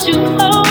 to hold. Oh.